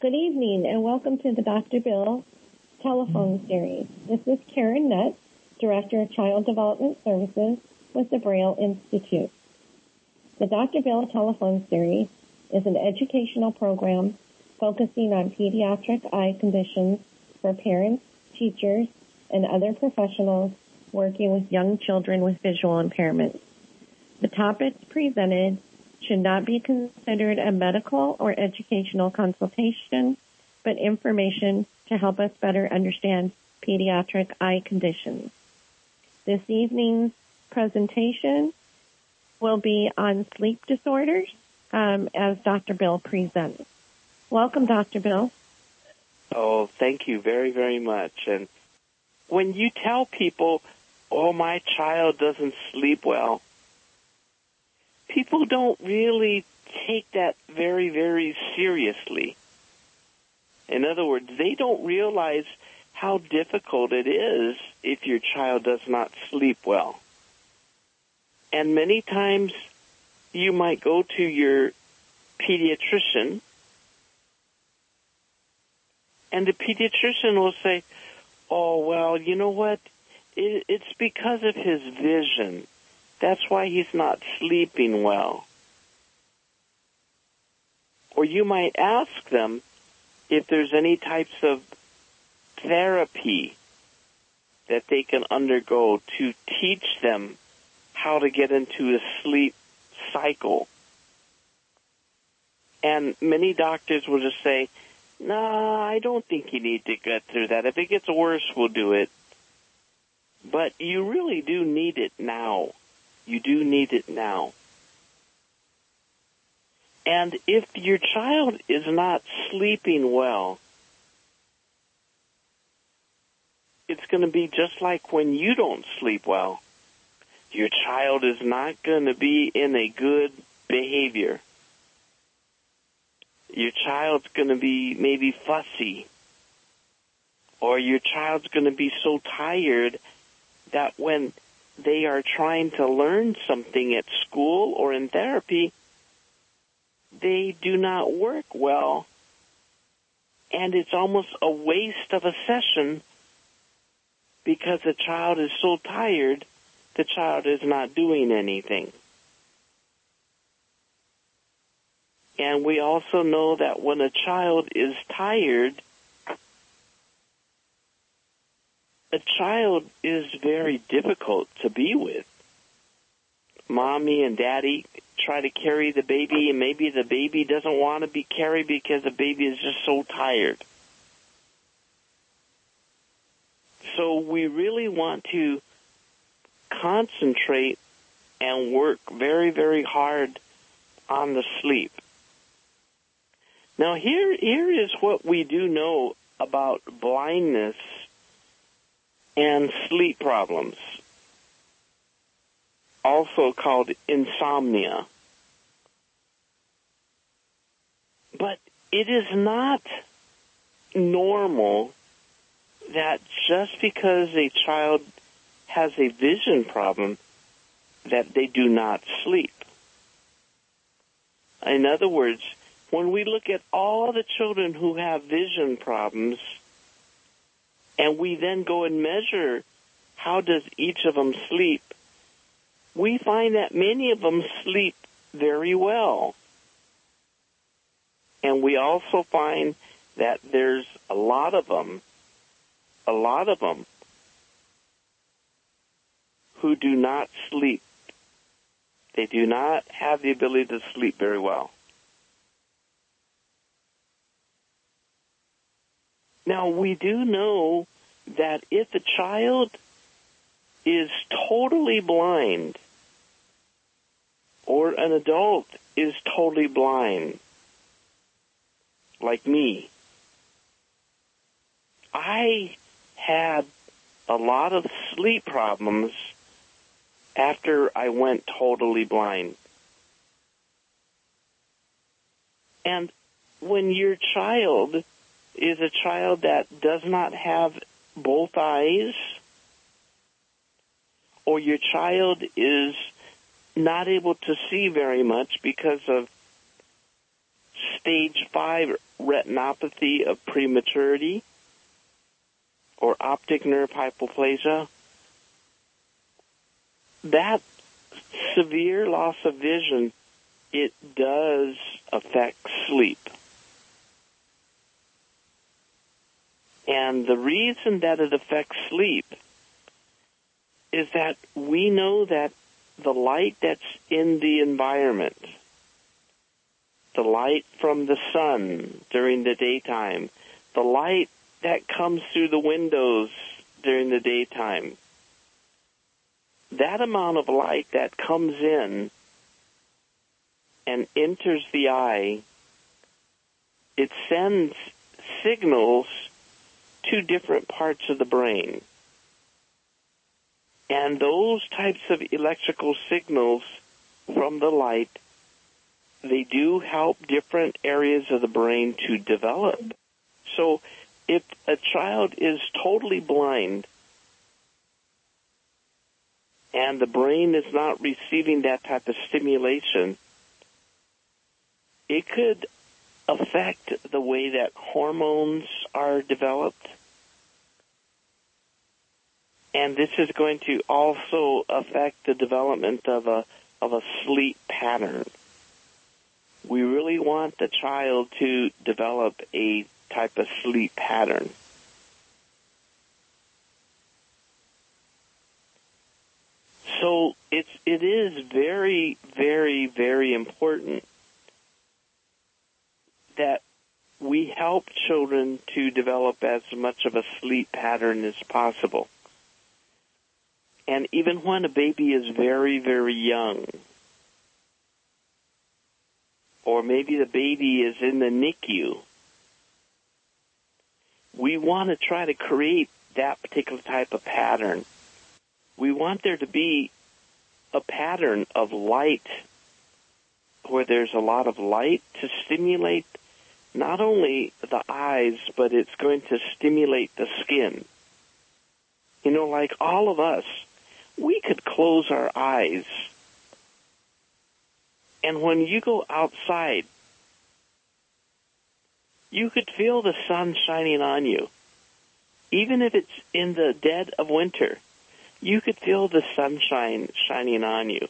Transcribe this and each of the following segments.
Good evening and welcome to the Dr. Bill telephone series. This is Karen Nutt, Director of Child Development Services with the Braille Institute. The Dr. Bill telephone series is an educational program focusing on pediatric eye conditions for parents, teachers, and other professionals working with young children with visual impairments. The topics presented should not be considered a medical or educational consultation, but information to help us better understand pediatric eye conditions. This evening's presentation will be on sleep disorders um, as Dr. Bill presents. Welcome, Dr. Bill. Oh, thank you very, very much. And when you tell people, oh, my child doesn't sleep well, people don't really take that very, very seriously. In other words, they don't realize how difficult it is if your child does not sleep well. And many times you might go to your pediatrician and the pediatrician will say, oh, well, you know what? It, it's because of his vision. That's why he's not sleeping well. Or you might ask them if there's any types of therapy that they can undergo to teach them how to get into a sleep cycle. And many doctors will just say, no, nah, I don't think you need to get through that. If it gets worse, we'll do it. But you really do need it now. You do need it now. And if your child is not sleeping well, it's going to be just like when you don't sleep well. Your child is not going to be in a good behavior. Your child's going to be maybe fussy. Or your child's going to be so tired that when they are trying to learn something at school or in therapy, they do not work well. And it's almost a waste of a session because the child is so tired, the child is not doing anything. And we also know that when a child is tired, a child is very difficult to be with. Mommy and daddy try to carry the baby and maybe the baby doesn't want to be carried because the baby is just so tired. So we really want to concentrate and work very, very hard on the sleep. Now here, here is what we do know about blindness and sleep problems, also called insomnia. But it is not normal that just because a child has a vision problem that they do not sleep. In other words, when we look at all the children who have vision problems, and we then go and measure how does each of them sleep, we find that many of them sleep very well. And we also find that there's a lot of them, a lot of them, who do not sleep. They do not have the ability to sleep very well. Now we do know that if a child is totally blind or an adult is totally blind, like me, I had a lot of sleep problems after I went totally blind. And when your child is a child that does not have both eyes, or your child is not able to see very much because of stage 5 retinopathy of prematurity or optic nerve hypoplasia, that severe loss of vision, it does affect sleep. And the reason that it affects sleep is that we know that the light that's in the environment, the light from the sun during the daytime, the light that comes through the windows during the daytime, that amount of light that comes in and enters the eye, it sends signals to different parts of the brain. And those types of electrical signals from the light, they do help different areas of the brain to develop. So if a child is totally blind and the brain is not receiving that type of stimulation, it could affect the way that hormones are developed. And this is going to also affect the development of a, of a sleep pattern. We really want the child to develop a type of sleep pattern. So it's it is very very very important that we help children to develop as much of a sleep pattern as possible. And even when a baby is very, very young, or maybe the baby is in the NICU, we want to try to create that particular type of pattern. We want there to be a pattern of light where there's a lot of light to stimulate not only the eyes, but it's going to stimulate the skin. You know, like all of us, we could close our eyes. And when you go outside, you could feel the sun shining on you. Even if it's in the dead of winter, you could feel the sunshine shining on you.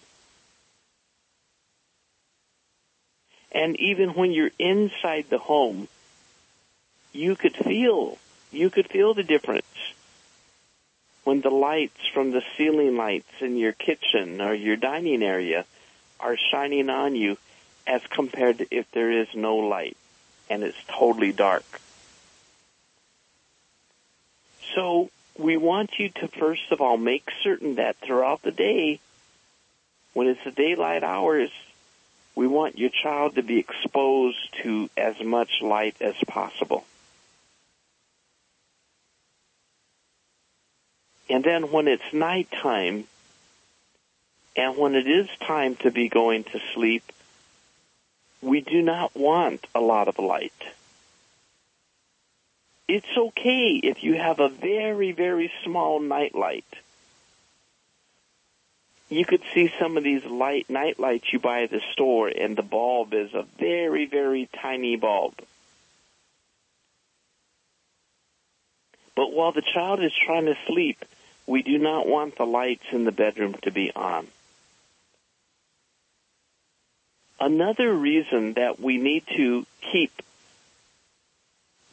And even when you're inside the home, you could feel, you could feel the difference when the lights from the ceiling lights in your kitchen or your dining area are shining on you as compared to if there is no light and it's totally dark. So we want you to first of all make certain that throughout the day, when it's the daylight hours, we want your child to be exposed to as much light as possible. And then when it's nighttime, and when it is time to be going to sleep, we do not want a lot of light. It's okay if you have a very, very small night light you could see some of these light night lights you buy at the store and the bulb is a very, very tiny bulb. But while the child is trying to sleep, we do not want the lights in the bedroom to be on. Another reason that we need to keep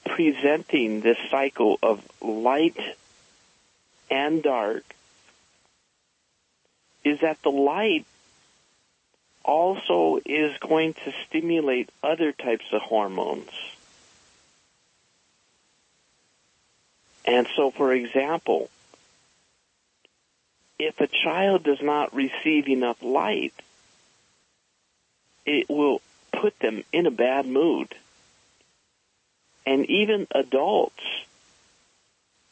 presenting this cycle of light and dark is that the light also is going to stimulate other types of hormones. And so, for example, if a child does not receive enough light, it will put them in a bad mood. And even adults,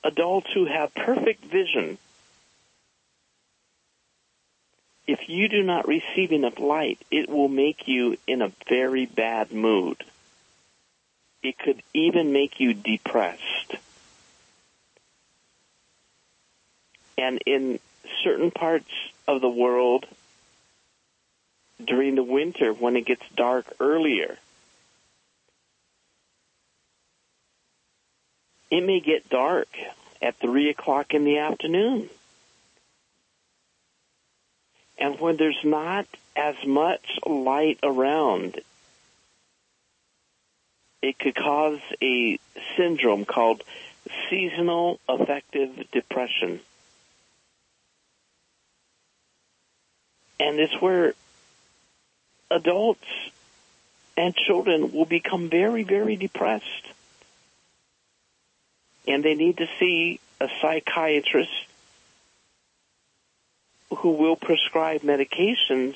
adults who have perfect vision, if you do not receive enough light, it will make you in a very bad mood. It could even make you depressed. And in certain parts of the world during the winter when it gets dark earlier. It may get dark at 3 o'clock in the afternoon. And when there's not as much light around, it could cause a syndrome called seasonal affective depression. And it's where adults and children will become very, very depressed. And they need to see a psychiatrist who will prescribe medications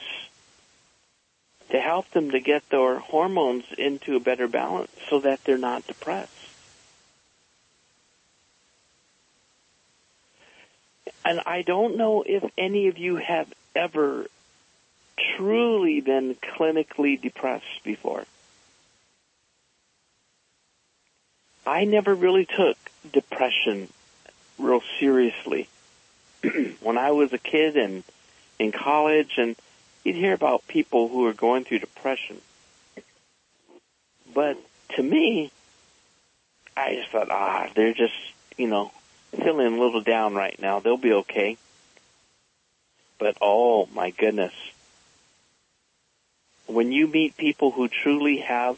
to help them to get their hormones into a better balance so that they're not depressed. And I don't know if any of you have ever truly been clinically depressed before. I never really took depression real seriously. when I was a kid and in college and you'd hear about people who are going through depression. But to me, I just thought, ah, they're just, you know, feeling a little down right now. They'll be okay. But oh my goodness. When you meet people who truly have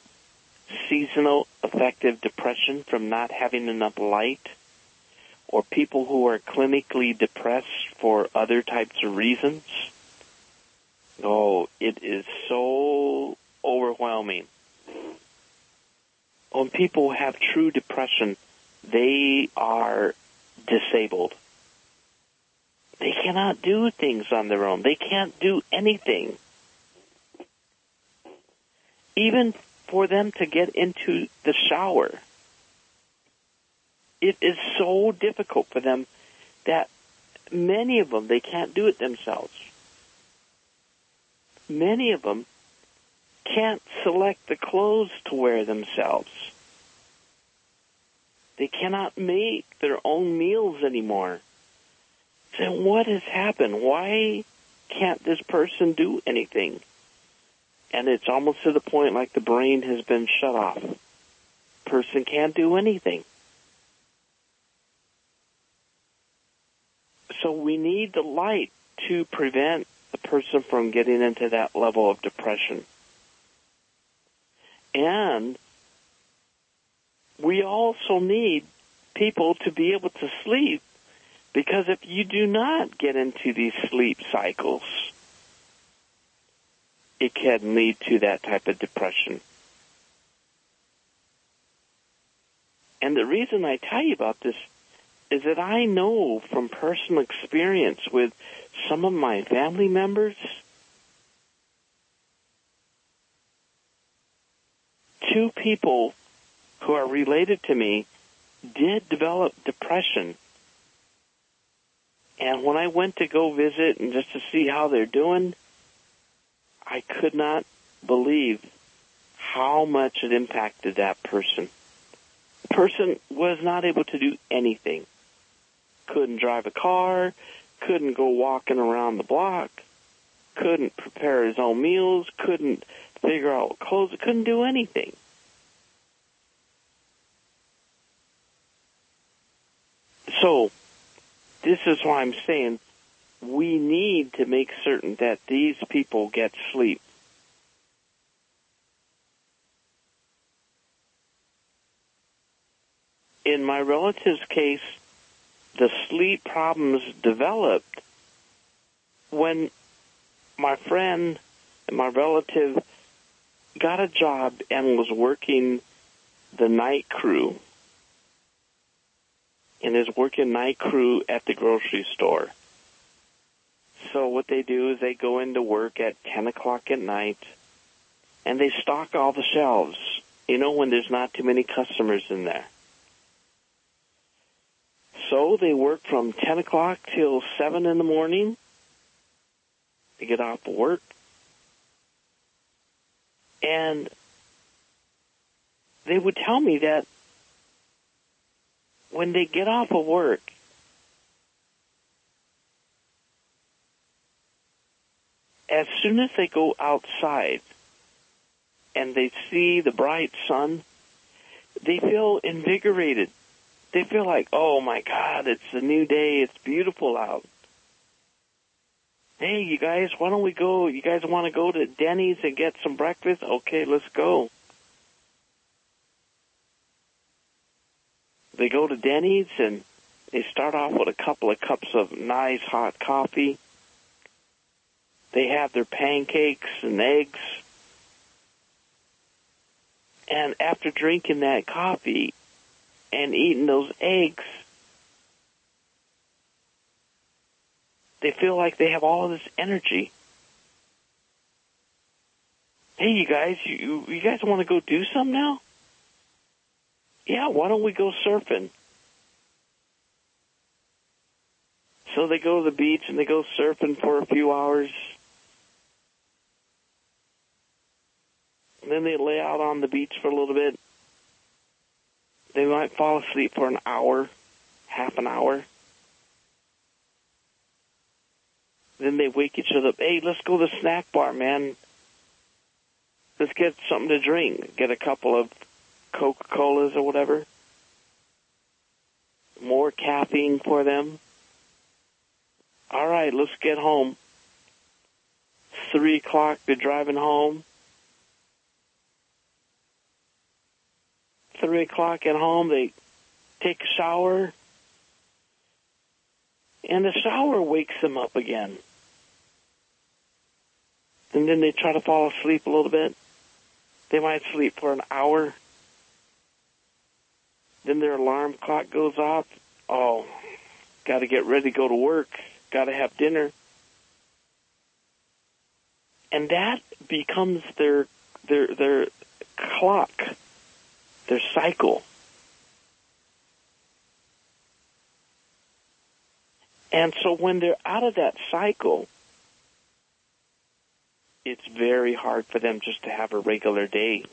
seasonal affective depression from not having enough light, or people who are clinically depressed for other types of reasons, oh, it is so overwhelming. When people have true depression, they are disabled. Cannot do things on their own. They can't do anything. Even for them to get into the shower, it is so difficult for them that many of them, they can't do it themselves. Many of them can't select the clothes to wear themselves. They cannot make their own meals anymore. So what has happened? Why can't this person do anything? And it's almost to the point like the brain has been shut off. Person can't do anything. So we need the light to prevent the person from getting into that level of depression. And we also need people to be able to sleep because if you do not get into these sleep cycles, it can lead to that type of depression. And the reason I tell you about this is that I know from personal experience with some of my family members two people who are related to me did develop depression. And when I went to go visit and just to see how they're doing, I could not believe how much it impacted that person. The person was not able to do anything couldn't drive a car, couldn't go walking around the block, couldn't prepare his own meals, couldn't figure out what clothes, couldn't do anything. So, this is why I'm saying we need to make certain that these people get sleep. In my relative's case, the sleep problems developed when my friend and my relative got a job and was working the night crew and is working night crew at the grocery store. So what they do is they go into work at 10 o'clock at night and they stock all the shelves, you know, when there's not too many customers in there. So they work from 10 o'clock till 7 in the morning. They get off work. And they would tell me that when they get off of work, as soon as they go outside and they see the bright sun, they feel invigorated They feel like, oh my God, it's a new day. It's beautiful out. Hey, you guys, why don't we go? You guys want to go to Denny's and get some breakfast? Okay, let's go. They go to Denny's and they start off with a couple of cups of nice hot coffee. They have their pancakes and eggs. And after drinking that coffee and eating those eggs, they feel like they have all of this energy. Hey, you guys, you you guys want to go do some now? Yeah, why don't we go surfing? So they go to the beach and they go surfing for a few hours. And then they lay out on the beach for a little bit. They might fall asleep for an hour, half an hour. Then they wake each other up. Hey, let's go to the snack bar, man. Let's get something to drink. Get a couple of Coca-Colas or whatever. More caffeine for them. All right, let's get home. Three o'clock, they're driving home. Three o'clock at home, they take a shower. And the shower wakes them up again. And then they try to fall asleep a little bit. They might sleep for an hour. Then their alarm clock goes off. Oh, got to get ready to go to work. Got to have dinner. And that becomes their their their clock, their cycle. And so when they're out of that cycle, it's very hard for them just to have a regular day.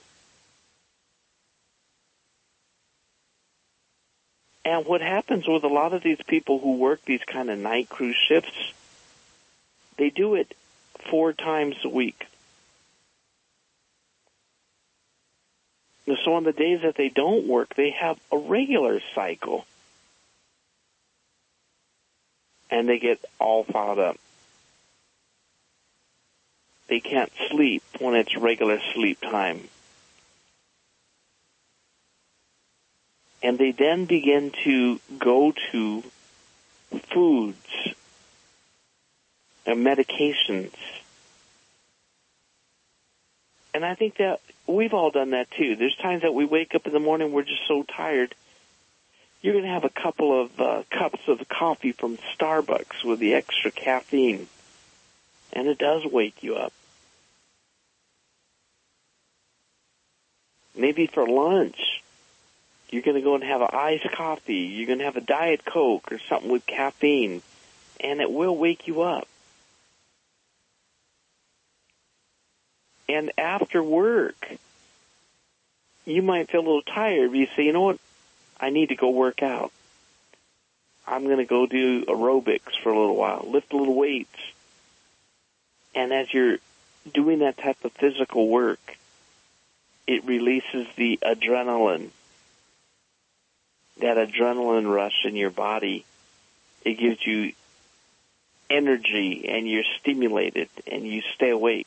And what happens with a lot of these people who work these kind of night crews shifts, they do it four times a week. So on the days that they don't work, they have a regular cycle. And they get all fouled up. They can't sleep when it's regular sleep time. And they then begin to go to foods and medications. And I think that we've all done that too. There's times that we wake up in the morning, we're just so tired. You're going to have a couple of uh, cups of coffee from Starbucks with the extra caffeine. And it does wake you up. Maybe for lunch, you're going to go and have an iced coffee. You're going to have a Diet Coke or something with caffeine, and it will wake you up. And after work, you might feel a little tired, but you say, you know what? I need to go work out. I'm going to go do aerobics for a little while, lift a little weights. And as you're doing that type of physical work, it releases the adrenaline that adrenaline rush in your body. It gives you energy and you're stimulated and you stay awake.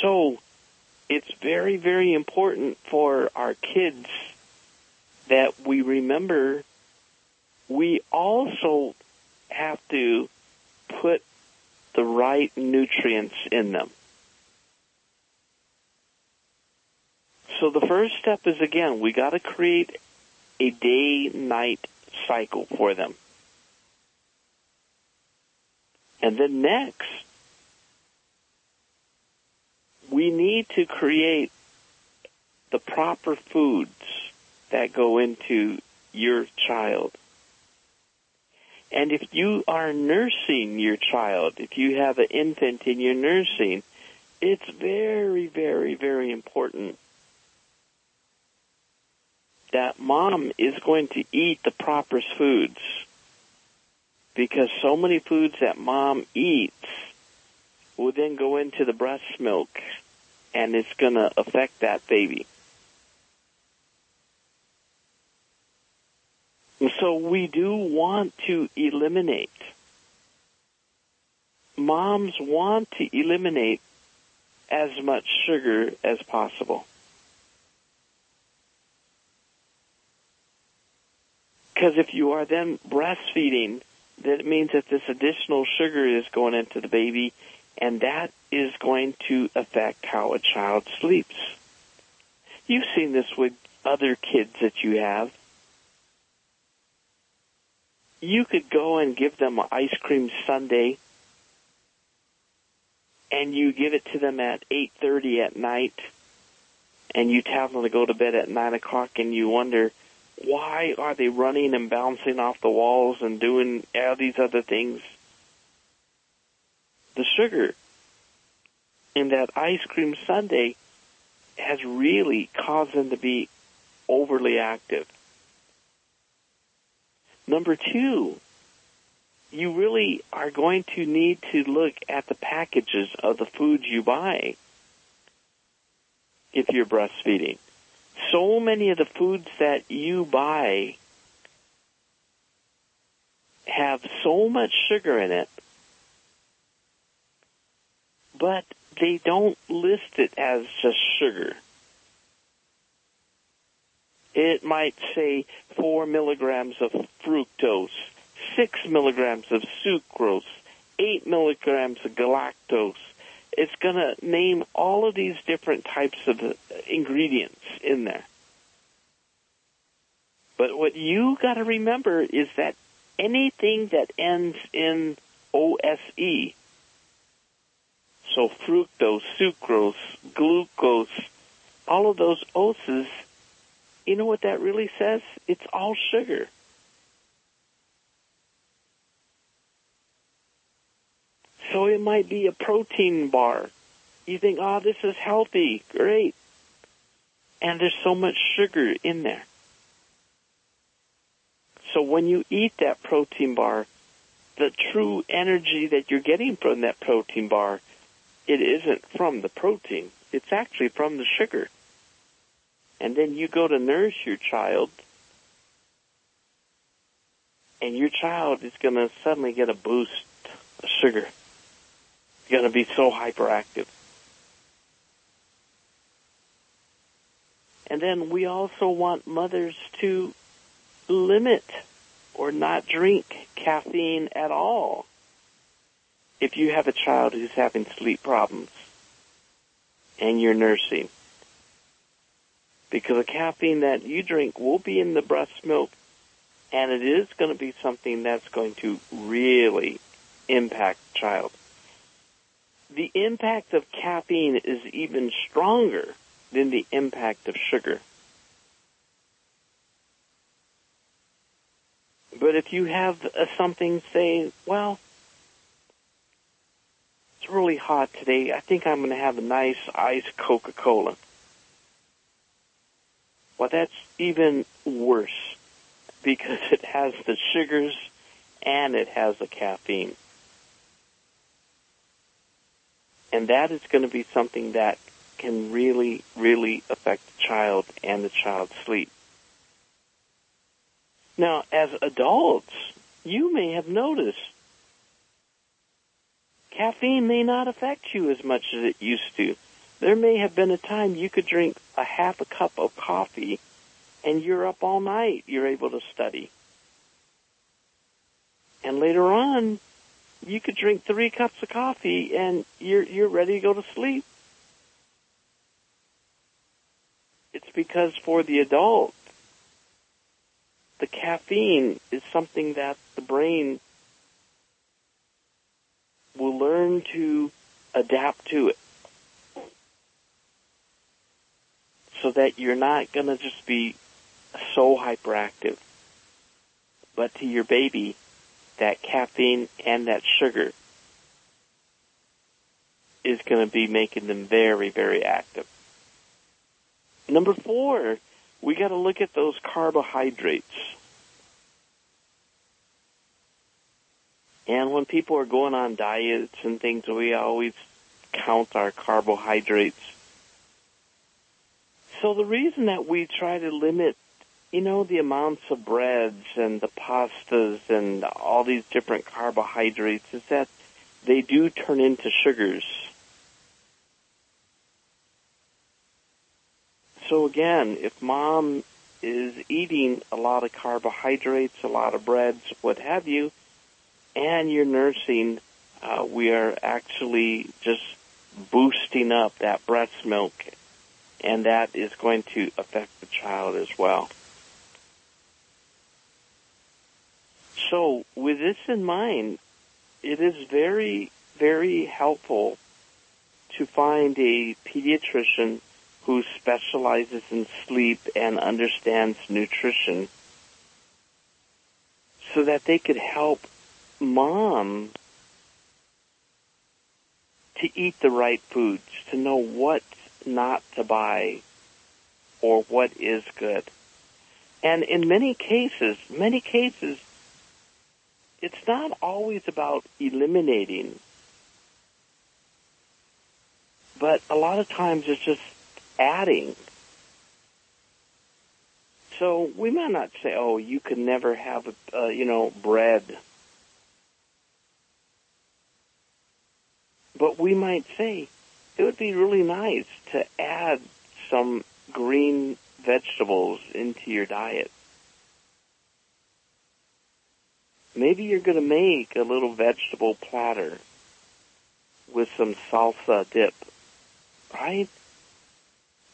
So it's very, very important for our kids that we remember we also have to put the right nutrients in them. So the first step is again, we got to create a day night cycle for them. And then next, we need to create the proper foods that go into your child. And if you are nursing your child, if you have an infant and you're nursing, it's very, very, very important that mom is going to eat the proper foods because so many foods that mom eats will then go into the breast milk and it's going to affect that baby. So we do want to eliminate. Moms want to eliminate as much sugar as possible. Because if you are then breastfeeding, that means that this additional sugar is going into the baby, and that is going to affect how a child sleeps. You've seen this with other kids that you have. You could go and give them an ice cream sundae, and you give it to them at 8.30 at night, and you tell them to go to bed at 9 o'clock, and you wonder, why are they running and bouncing off the walls and doing all these other things? The sugar in that ice cream sundae has really caused them to be overly active. Number two, you really are going to need to look at the packages of the foods you buy if you're breastfeeding so many of the foods that you buy have so much sugar in it, but they don't list it as just sugar. It might say four milligrams of fructose, six milligrams of sucrose, eight milligrams of galactose, it's going to name all of these different types of ingredients in there. But what you got to remember is that anything that ends in OSE, so fructose, sucrose, glucose, all of those oses, you know what that really says? It's all sugar. So it might be a protein bar. You think, oh, this is healthy. Great. And there's so much sugar in there. So when you eat that protein bar, the true energy that you're getting from that protein bar, it isn't from the protein. It's actually from the sugar. And then you go to nourish your child, and your child is going to suddenly get a boost of sugar going to be so hyperactive. And then we also want mothers to limit or not drink caffeine at all if you have a child who's having sleep problems and you're nursing. Because the caffeine that you drink will be in the breast milk and it is going to be something that's going to really impact child the impact of caffeine is even stronger than the impact of sugar. But if you have uh, something say, well, it's really hot today. I think I'm going to have a nice iced Coca-Cola. Well, that's even worse because it has the sugars and it has the caffeine. And that is going to be something that can really, really affect the child and the child's sleep. Now, as adults, you may have noticed caffeine may not affect you as much as it used to. There may have been a time you could drink a half a cup of coffee and you're up all night. You're able to study. And later on, you could drink three cups of coffee and you're you're ready to go to sleep. It's because for the adult, the caffeine is something that the brain will learn to adapt to it. So that you're not to just be so hyperactive. But to your baby, that caffeine and that sugar is going to be making them very, very active. Number four, we got to look at those carbohydrates. And when people are going on diets and things, we always count our carbohydrates So the reason that we try to limit, you know, the amounts of breads and the pastas and all these different carbohydrates is that they do turn into sugars. So again, if mom is eating a lot of carbohydrates, a lot of breads, what have you, and you're nursing, uh, we are actually just boosting up that breast milk, and that is going to affect the child as well. So, with this in mind, it is very, very helpful to find a pediatrician who specializes in sleep and understands nutrition so that they could help mom to eat the right foods, to know what not to buy or what is good. And in many cases, many cases, it's not always about eliminating, but a lot of times it's just adding. So we might not say, oh, you can never have, uh, you know, bread. But we might say, it would be really nice to add some green vegetables into your diet. Maybe you're going to make a little vegetable platter with some salsa dip, right?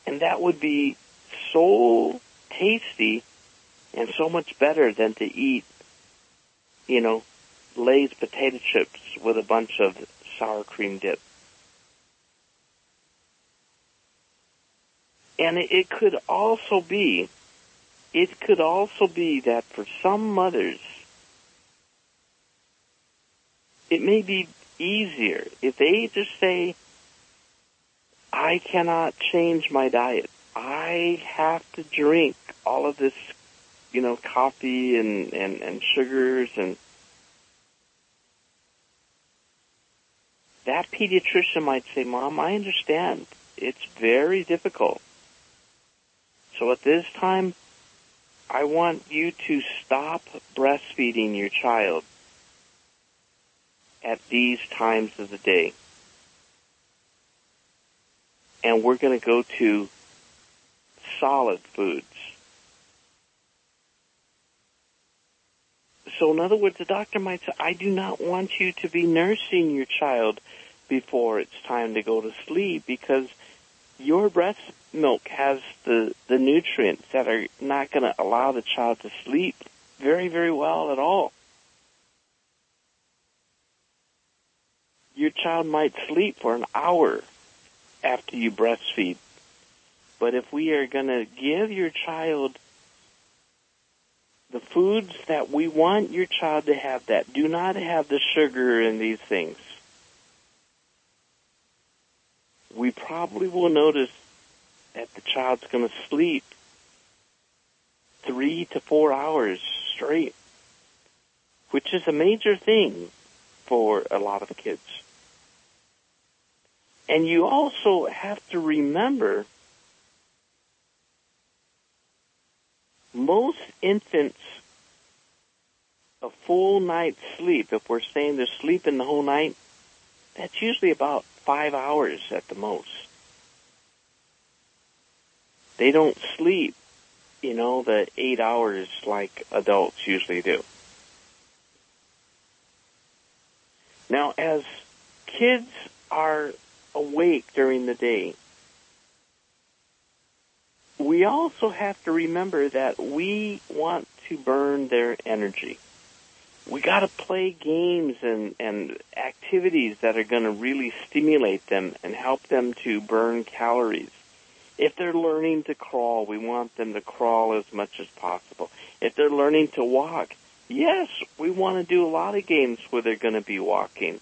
And that would be so tasty and so much better than to eat, you know, Lay's potato chips with a bunch of sour cream dip. And it could also be, it could also be that for some mothers, it may be easier if they just say, I cannot change my diet. I have to drink all of this, you know, coffee and, and, and sugars and that pediatrician might say, Mom, I understand. It's very difficult. So at this time, I want you to stop breastfeeding your child at these times of the day and we're going to go to solid foods. So in other words, the doctor might say, I do not want you to be nursing your child before it's time to go to sleep because your breast milk has the, the nutrients that are not going to allow the child to sleep very, very well at all. Your child might sleep for an hour after you breastfeed. But if we are going to give your child the foods that we want your child to have that do not have the sugar in these things, we probably will notice that the child's going to sleep three to four hours straight, which is a major thing for a lot of kids. And you also have to remember most infants a full night's sleep, if we're saying they're sleeping the whole night, that's usually about five hours at the most. They don't sleep, you know, the eight hours like adults usually do. Now, as kids are awake during the day. We also have to remember that we want to burn their energy. We got to play games and, and activities that are going to really stimulate them and help them to burn calories. If they're learning to crawl, we want them to crawl as much as possible. If they're learning to walk, yes, we want to do a lot of games where they're going to be walking.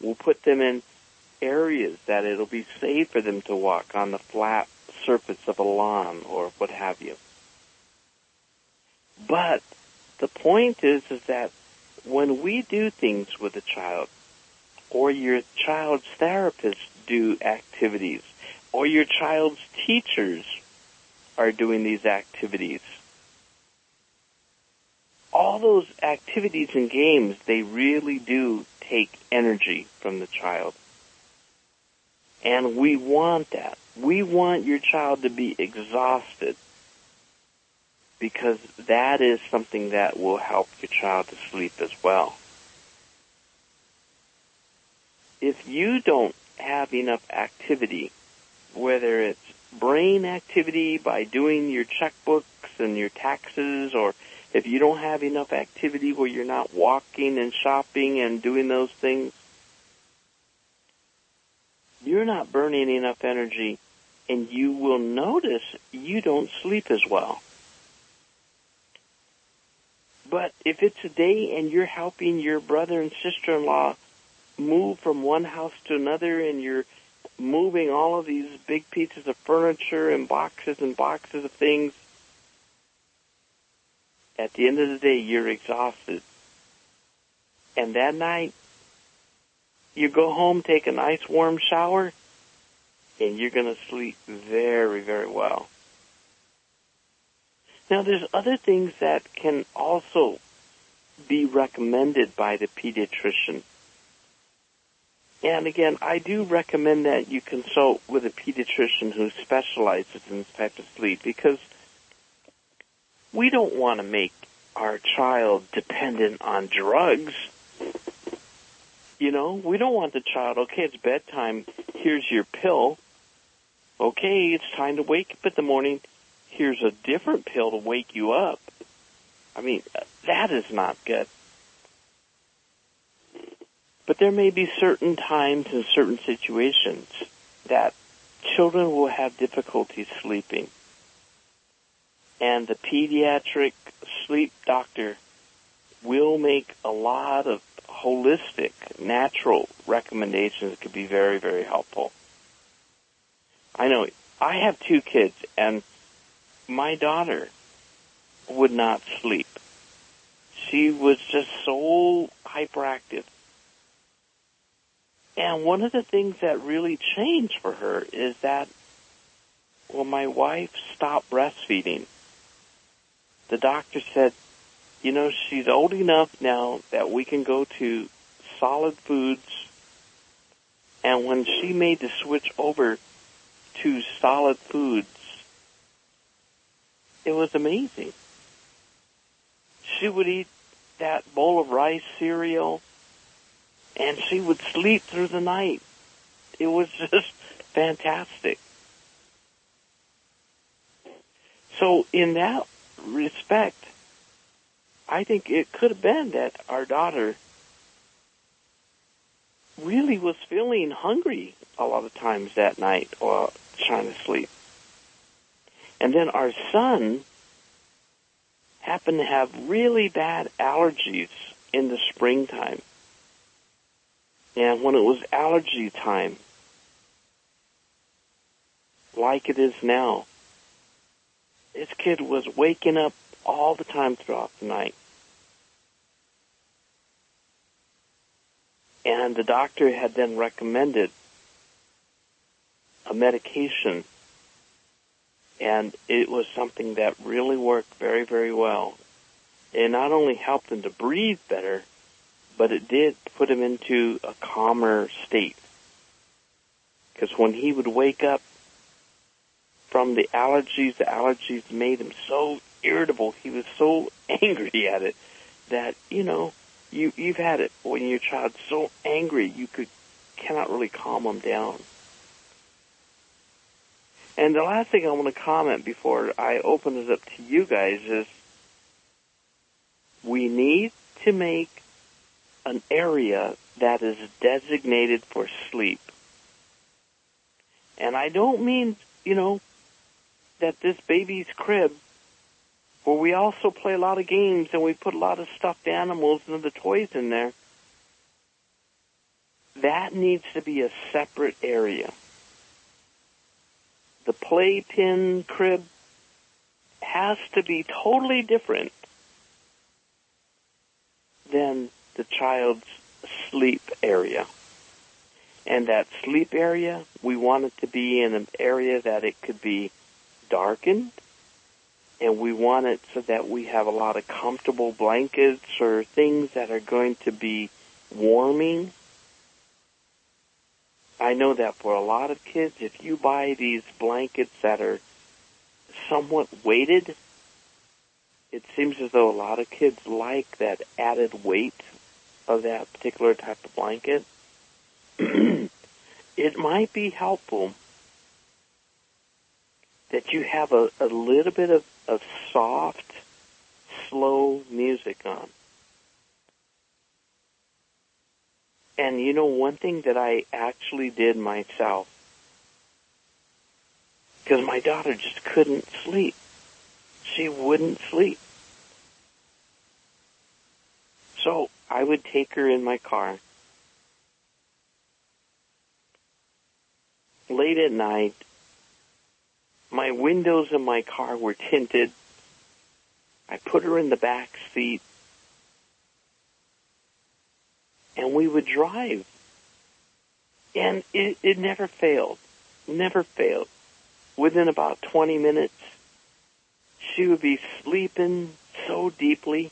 We'll put them in areas that it'll be safe for them to walk on the flat surface of a lawn or what have you. But the point is, is that when we do things with a child, or your child's therapists do activities, or your child's teachers are doing these activities. All those activities and games, they really do take energy from the child. And we want that. We want your child to be exhausted because that is something that will help your child to sleep as well. If you don't have enough activity, whether it's brain activity by doing your checkbooks and your taxes or if you don't have enough activity where you're not walking and shopping and doing those things, you're not burning enough energy and you will notice you don't sleep as well. But if it's a day and you're helping your brother and sister-in-law move from one house to another and you're moving all of these big pieces of furniture and boxes and boxes of things, at the end of the day, you're exhausted. And that night, you go home, take a nice warm shower, and you're going to sleep very, very well. Now, there's other things that can also be recommended by the pediatrician. And again, I do recommend that you consult with a pediatrician who specializes in this type of sleep because we don't want to make our child dependent on drugs. You know, we don't want the child, okay, it's bedtime, here's your pill. Okay, it's time to wake up in the morning, here's a different pill to wake you up. I mean, that is not good. But there may be certain times and certain situations that children will have difficulty sleeping. And the pediatric sleep doctor will make a lot of holistic, natural recommendations could be very, very helpful. I know I have two kids and my daughter would not sleep. She was just so hyperactive and one of the things that really changed for her is that when my wife stopped breastfeeding, the doctor said, you know, she's old enough now that we can go to solid foods. And when she made the switch over to solid foods, it was amazing. She would eat that bowl of rice cereal and she would sleep through the night. It was just fantastic. So in that respect, I think it could have been that our daughter really was feeling hungry a lot of times that night while trying to sleep. And then our son happened to have really bad allergies in the springtime. And when it was allergy time, like it is now, this kid was waking up all the time throughout the night. And the doctor had then recommended a medication and it was something that really worked very, very well. It not only helped him to breathe better, but it did put him into a calmer state. Because when he would wake up from the allergies, the allergies made him so irritable. He was so angry at it that, you know, you, you've had it when your child's so angry you could, cannot really calm them down. And the last thing I want to comment before I open it up to you guys is we need to make an area that is designated for sleep. And I don't mean, you know, that this baby's crib, where we also play a lot of games and we put a lot of stuffed animals and the toys in there, that needs to be a separate area. The playpen crib has to be totally different than the child's sleep area. And that sleep area, we want it to be in an area that it could be darkened, and we want it so that we have a lot of comfortable blankets or things that are going to be warming. I know that for a lot of kids, if you buy these blankets that are somewhat weighted, it seems as though a lot of kids like that added weight of that particular type of blanket. it might be helpful that you have a, a little bit of, of soft, slow music on. And you know, one thing that I actually did myself, because my daughter just couldn't sleep. She wouldn't sleep. So I would take her in my car late at night my windows in my car were tinted. I put her in the back seat and we would drive. And it, it never failed. Never failed. Within about 20 minutes, she would be sleeping so deeply.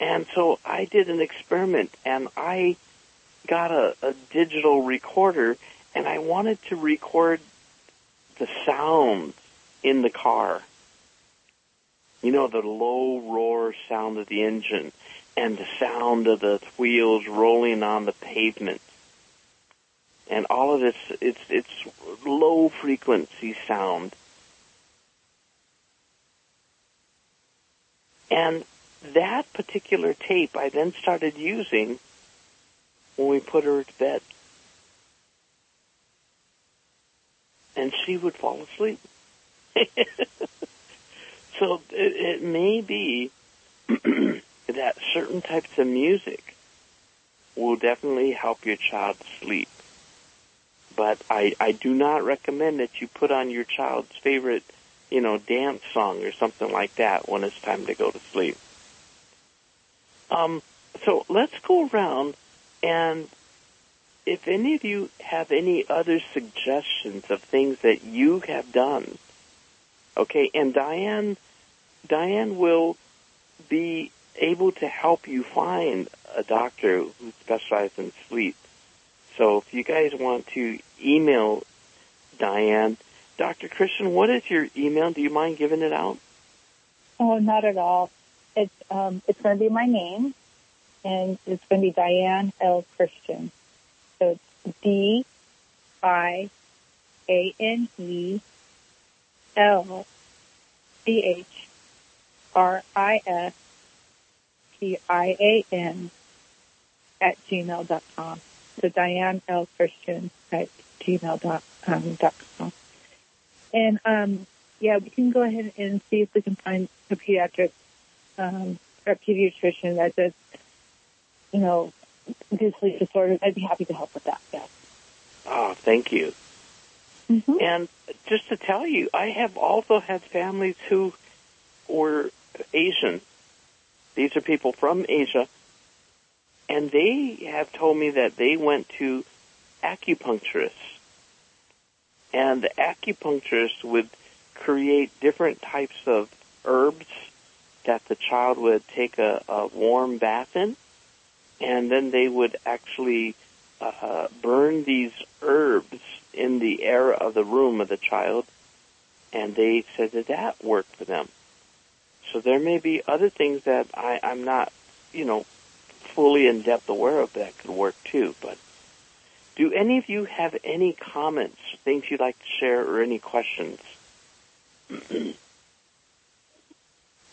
And so I did an experiment and I got a, a digital recorder and I wanted to record the sounds in the car. You know, the low roar sound of the engine and the sound of the wheels rolling on the pavement. And all of this, it's, it's low frequency sound. And that particular tape I then started using when we put her to bed. And she would fall asleep. so it, it may be that certain types of music will definitely help your child sleep. But I, I do not recommend that you put on your child's favorite, you know, dance song or something like that when it's time to go to sleep. Um, so let's go around and if any of you have any other suggestions of things that you have done, okay, and Diane, Diane will be able to help you find a doctor who specializes in sleep. So if you guys want to email Diane, Dr. Christian, what is your email? Do you mind giving it out? Oh, not at all. It's um, it's going to be my name, and it's going to be Diane L. Christian. So D I A N E L C H R I S T I A N at gmail.com. So Diane L. Christian at gmail.com. Um, and, um, yeah, we can go ahead and see if we can find a pediatric, um, or pediatrician that does, you know, do sleep disorders, I'd be happy to help with that. Yes. Oh, thank you. Mm-hmm. And just to tell you, I have also had families who were Asian. These are people from Asia, and they have told me that they went to acupuncturists, and the acupuncturist would create different types of herbs that the child would take a, a warm bath in and then they would actually uh, burn these herbs in the air of the room of the child, and they said that that worked for them. So there may be other things that I, I'm not, you know, fully in depth aware of that could work too. But do any of you have any comments, things you'd like to share, or any questions?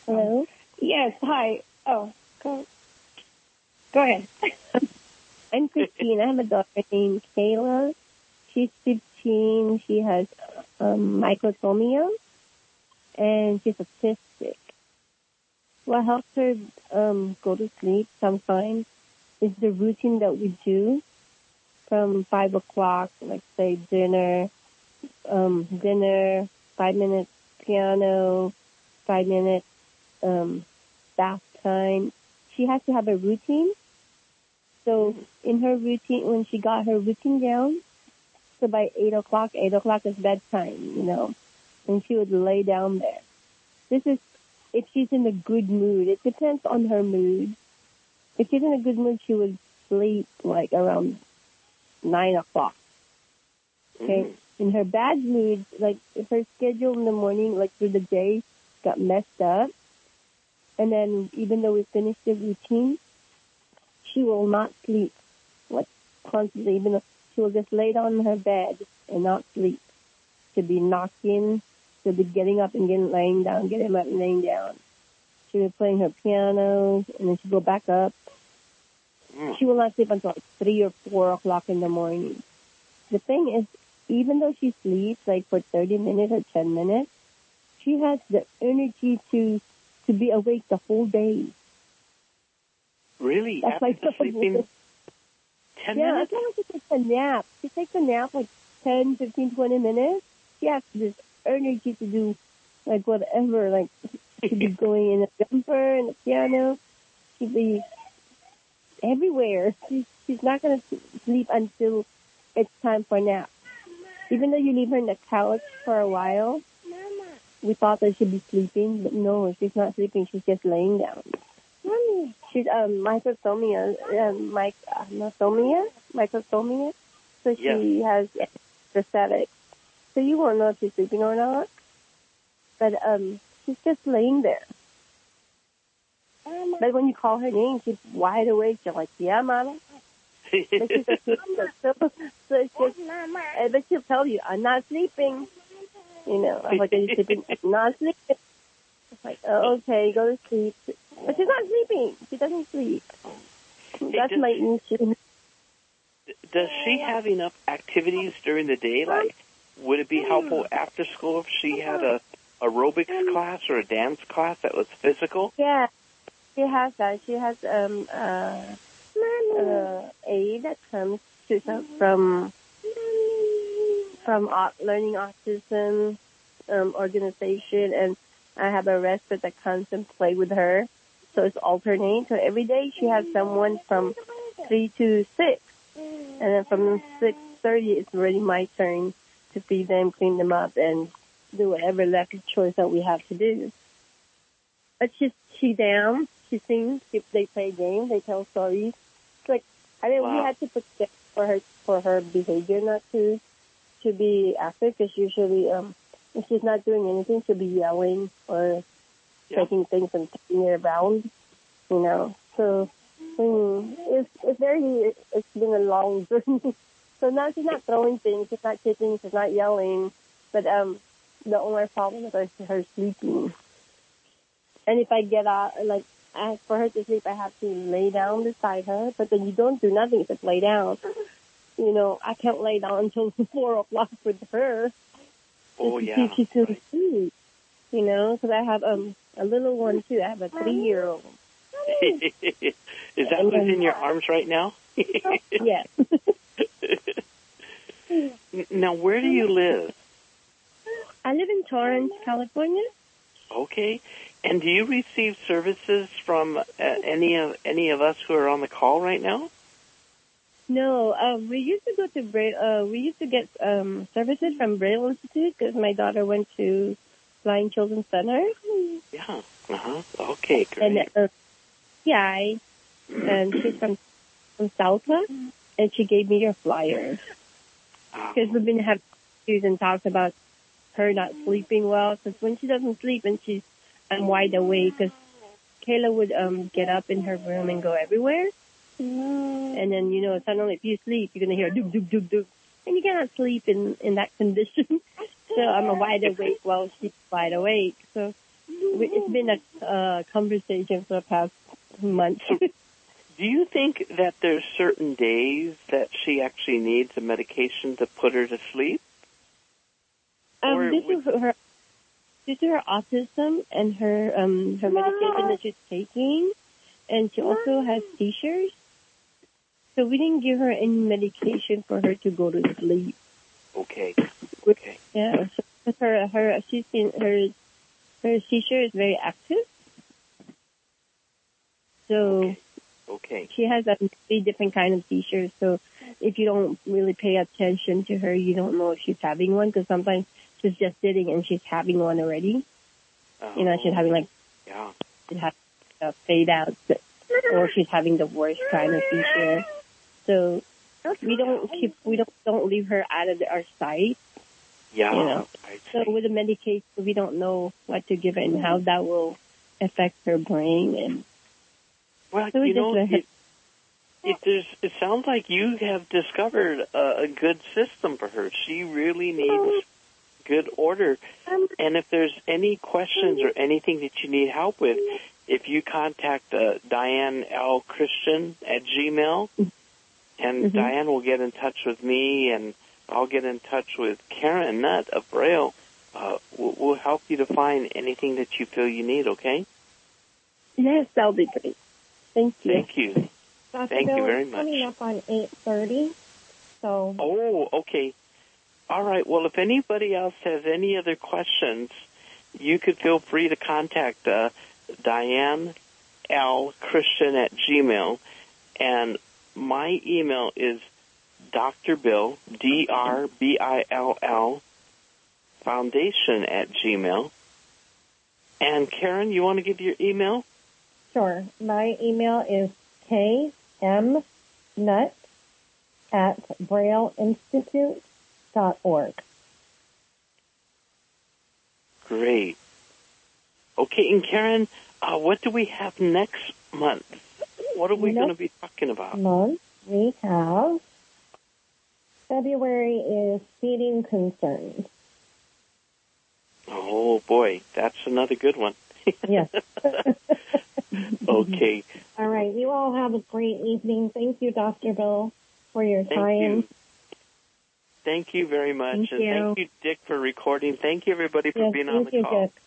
Hello. Yes. Hi. Oh, go. Go ahead. I'm Christine. I have a daughter named Kayla. She's 15. She has um, microtomia, and she's autistic. What helps her um, go to sleep sometimes is the routine that we do from 5 o'clock, like say dinner, um, dinner, five minutes piano, five minutes um, bath time. She has to have a routine so in her routine, when she got her routine down, so by eight o'clock, eight o'clock is bedtime, you know. and she would lay down there. This is if she's in a good mood. It depends on her mood. If she's in a good mood, she would sleep like around nine o'clock. Okay. Mm. In her bad mood, like if her schedule in the morning, like through the day, got messed up, and then even though we finished the routine, she will not sleep. What constantly, even though she will just lay down in her bed and not sleep. She'll be knocking. She'll be getting up and getting laying down, getting up and laying down. She'll be playing her piano, and then she'll go back up. Mm. She will not sleep until like three or four o'clock in the morning. The thing is, even though she sleeps like for 30 minutes or 10 minutes, she has the energy to to be awake the whole day. Really? That's After my the sleeping ten yeah, minutes? as long as she takes a nap. She takes a nap like 10, 15, 20 minutes. She has this energy to do like whatever. Like she'd be going in a jumper and a piano. She'd be everywhere. She's she's not gonna sleep until it's time for nap. Even though you leave her in the couch for a while, we thought that she'd be sleeping, but no, she's not sleeping. She's just laying down. Mommy. She's um microsomia, um, mic, uh, microsomia, microsomia. So she has prosthetic. So you won't know if she's sleeping or not. But um, she's just laying there. But when you call her name, she's wide awake. She's like, "Yeah, mama." But she's a kid, so, so, so it's just, uh, but she'll tell you, "I'm not sleeping." You know, I'm like, "Are you sleeping?" "I'm not sleeping. It's like, oh, okay, go to sleep. But she's not sleeping. She doesn't sleep. That's does my she- issue. Does she have enough activities during the day? Like, would it be helpful after school if she had a aerobics class or a dance class that was physical? Yeah, she has that. She has um uh, uh aid that comes to from from learning autism um organization, and I have a respite that comes and play with her. So it's alternate. So every day she has someone from three to six, and then from six thirty it's already my turn to feed them, clean them up, and do whatever left chores that we have to do. But she's she down. She sings. She, they play games. They tell stories. It's like I mean, we Wow. had to protect for her for her behavior not to to be active because usually um if she's not doing anything, she'll be yelling or Yeah. taking things and taking it around. You know, so mm, it's it's very it's been a long journey. so now she's not throwing things. She's not kicking. She's not yelling. But um, the only problem is her, sleeping. And if I get out, like, ask for her to sleep, I have to lay down beside her. But then you don't do nothing except lay down. You know, I can't lay down until four o'clock with her. Oh yeah. she's still asleep. You know, because I have um a little one too. I have a three year old. Is that who's in your arms right now? Yes. Now, where do you live? I live in Torrance, California. Okay. And do you receive services from uh, any of any of us who are on the call right now? No, um, we used to go to Braille. Uh, we used to get um, services from Braille Institute because my daughter went to Blind Children's Center, Yeah. Uh huh. Okay. and Great. uh, PI, and she's from from Salta, and she gave me your flyer Ah, because we've been having issues and talks about her not sleeping well. Because when she doesn't sleep and she's I'm wide awake, because Kayla would um get up in her room and go everywhere. And then, you know, suddenly if you sleep, you're going to hear doop, doop, doop, doop. And you cannot sleep in, in that condition. so I'm wide awake while she's wide awake. So we- it's been a uh, conversation for the past month. Do you think that there's certain days that she actually needs a medication to put her to sleep? um, this would- is her, due to her autism and her, um, her medication that she's taking. And she also has seizures. So we didn't give her any medication for her to go to sleep. Okay. Okay. Yeah, so her her she's been her her seizure is very active. So Okay. she has a three different kind of seizures. So if you don't really pay attention to her, you don't know if she's having one because sometimes she's just sitting and she's having one already. You know, she's oh. having like yeah. she's having a fade out, or she's having the worst kind of seizure. So we don't keep we don't don't leave her out of our sight. Yeah. You know. So with the medication, we don't know what to give her and how that will affect her brain. And Well, So you know, it, it, it sounds like you have discovered a, a good system for her. She really needs good order. And if there's any questions or anything that you need help with, if you contact uh, Diane L. Christian at Gmail, and Mhm. Diane will get in touch with me, and I'll get in touch with Karen Nutt of Braille. Uh, we'll, we'll help you to find anything that you feel you need. Okay? yes, that'll be great. Thank you. Thank you. Dr. Thank you very it's coming much. up on 8.30. So, Oh, okay. All right. Well, if anybody else has any other questions, you could feel free to contact uh, Diane L. Christian at Gmail. And my email is Dr. Bill, D-R-B-I-L-L, foundation at Gmail. And Karen, you want to give your email? sure. My email is kmnut at brailleinstitute.org. Great. Okay, and Karen, uh, what do we have next month? What are we Next going to be talking about? month, we have February is feeding concerns. Oh boy, that's another good one. Yes. Okay, all right. You all have a great evening. Thank you, Dr. Bill, for your thank time. you. Thank you very much, Thank and you. thank you, Dick, for recording. Thank you, everybody, for Yes, being on the you, call. Dick.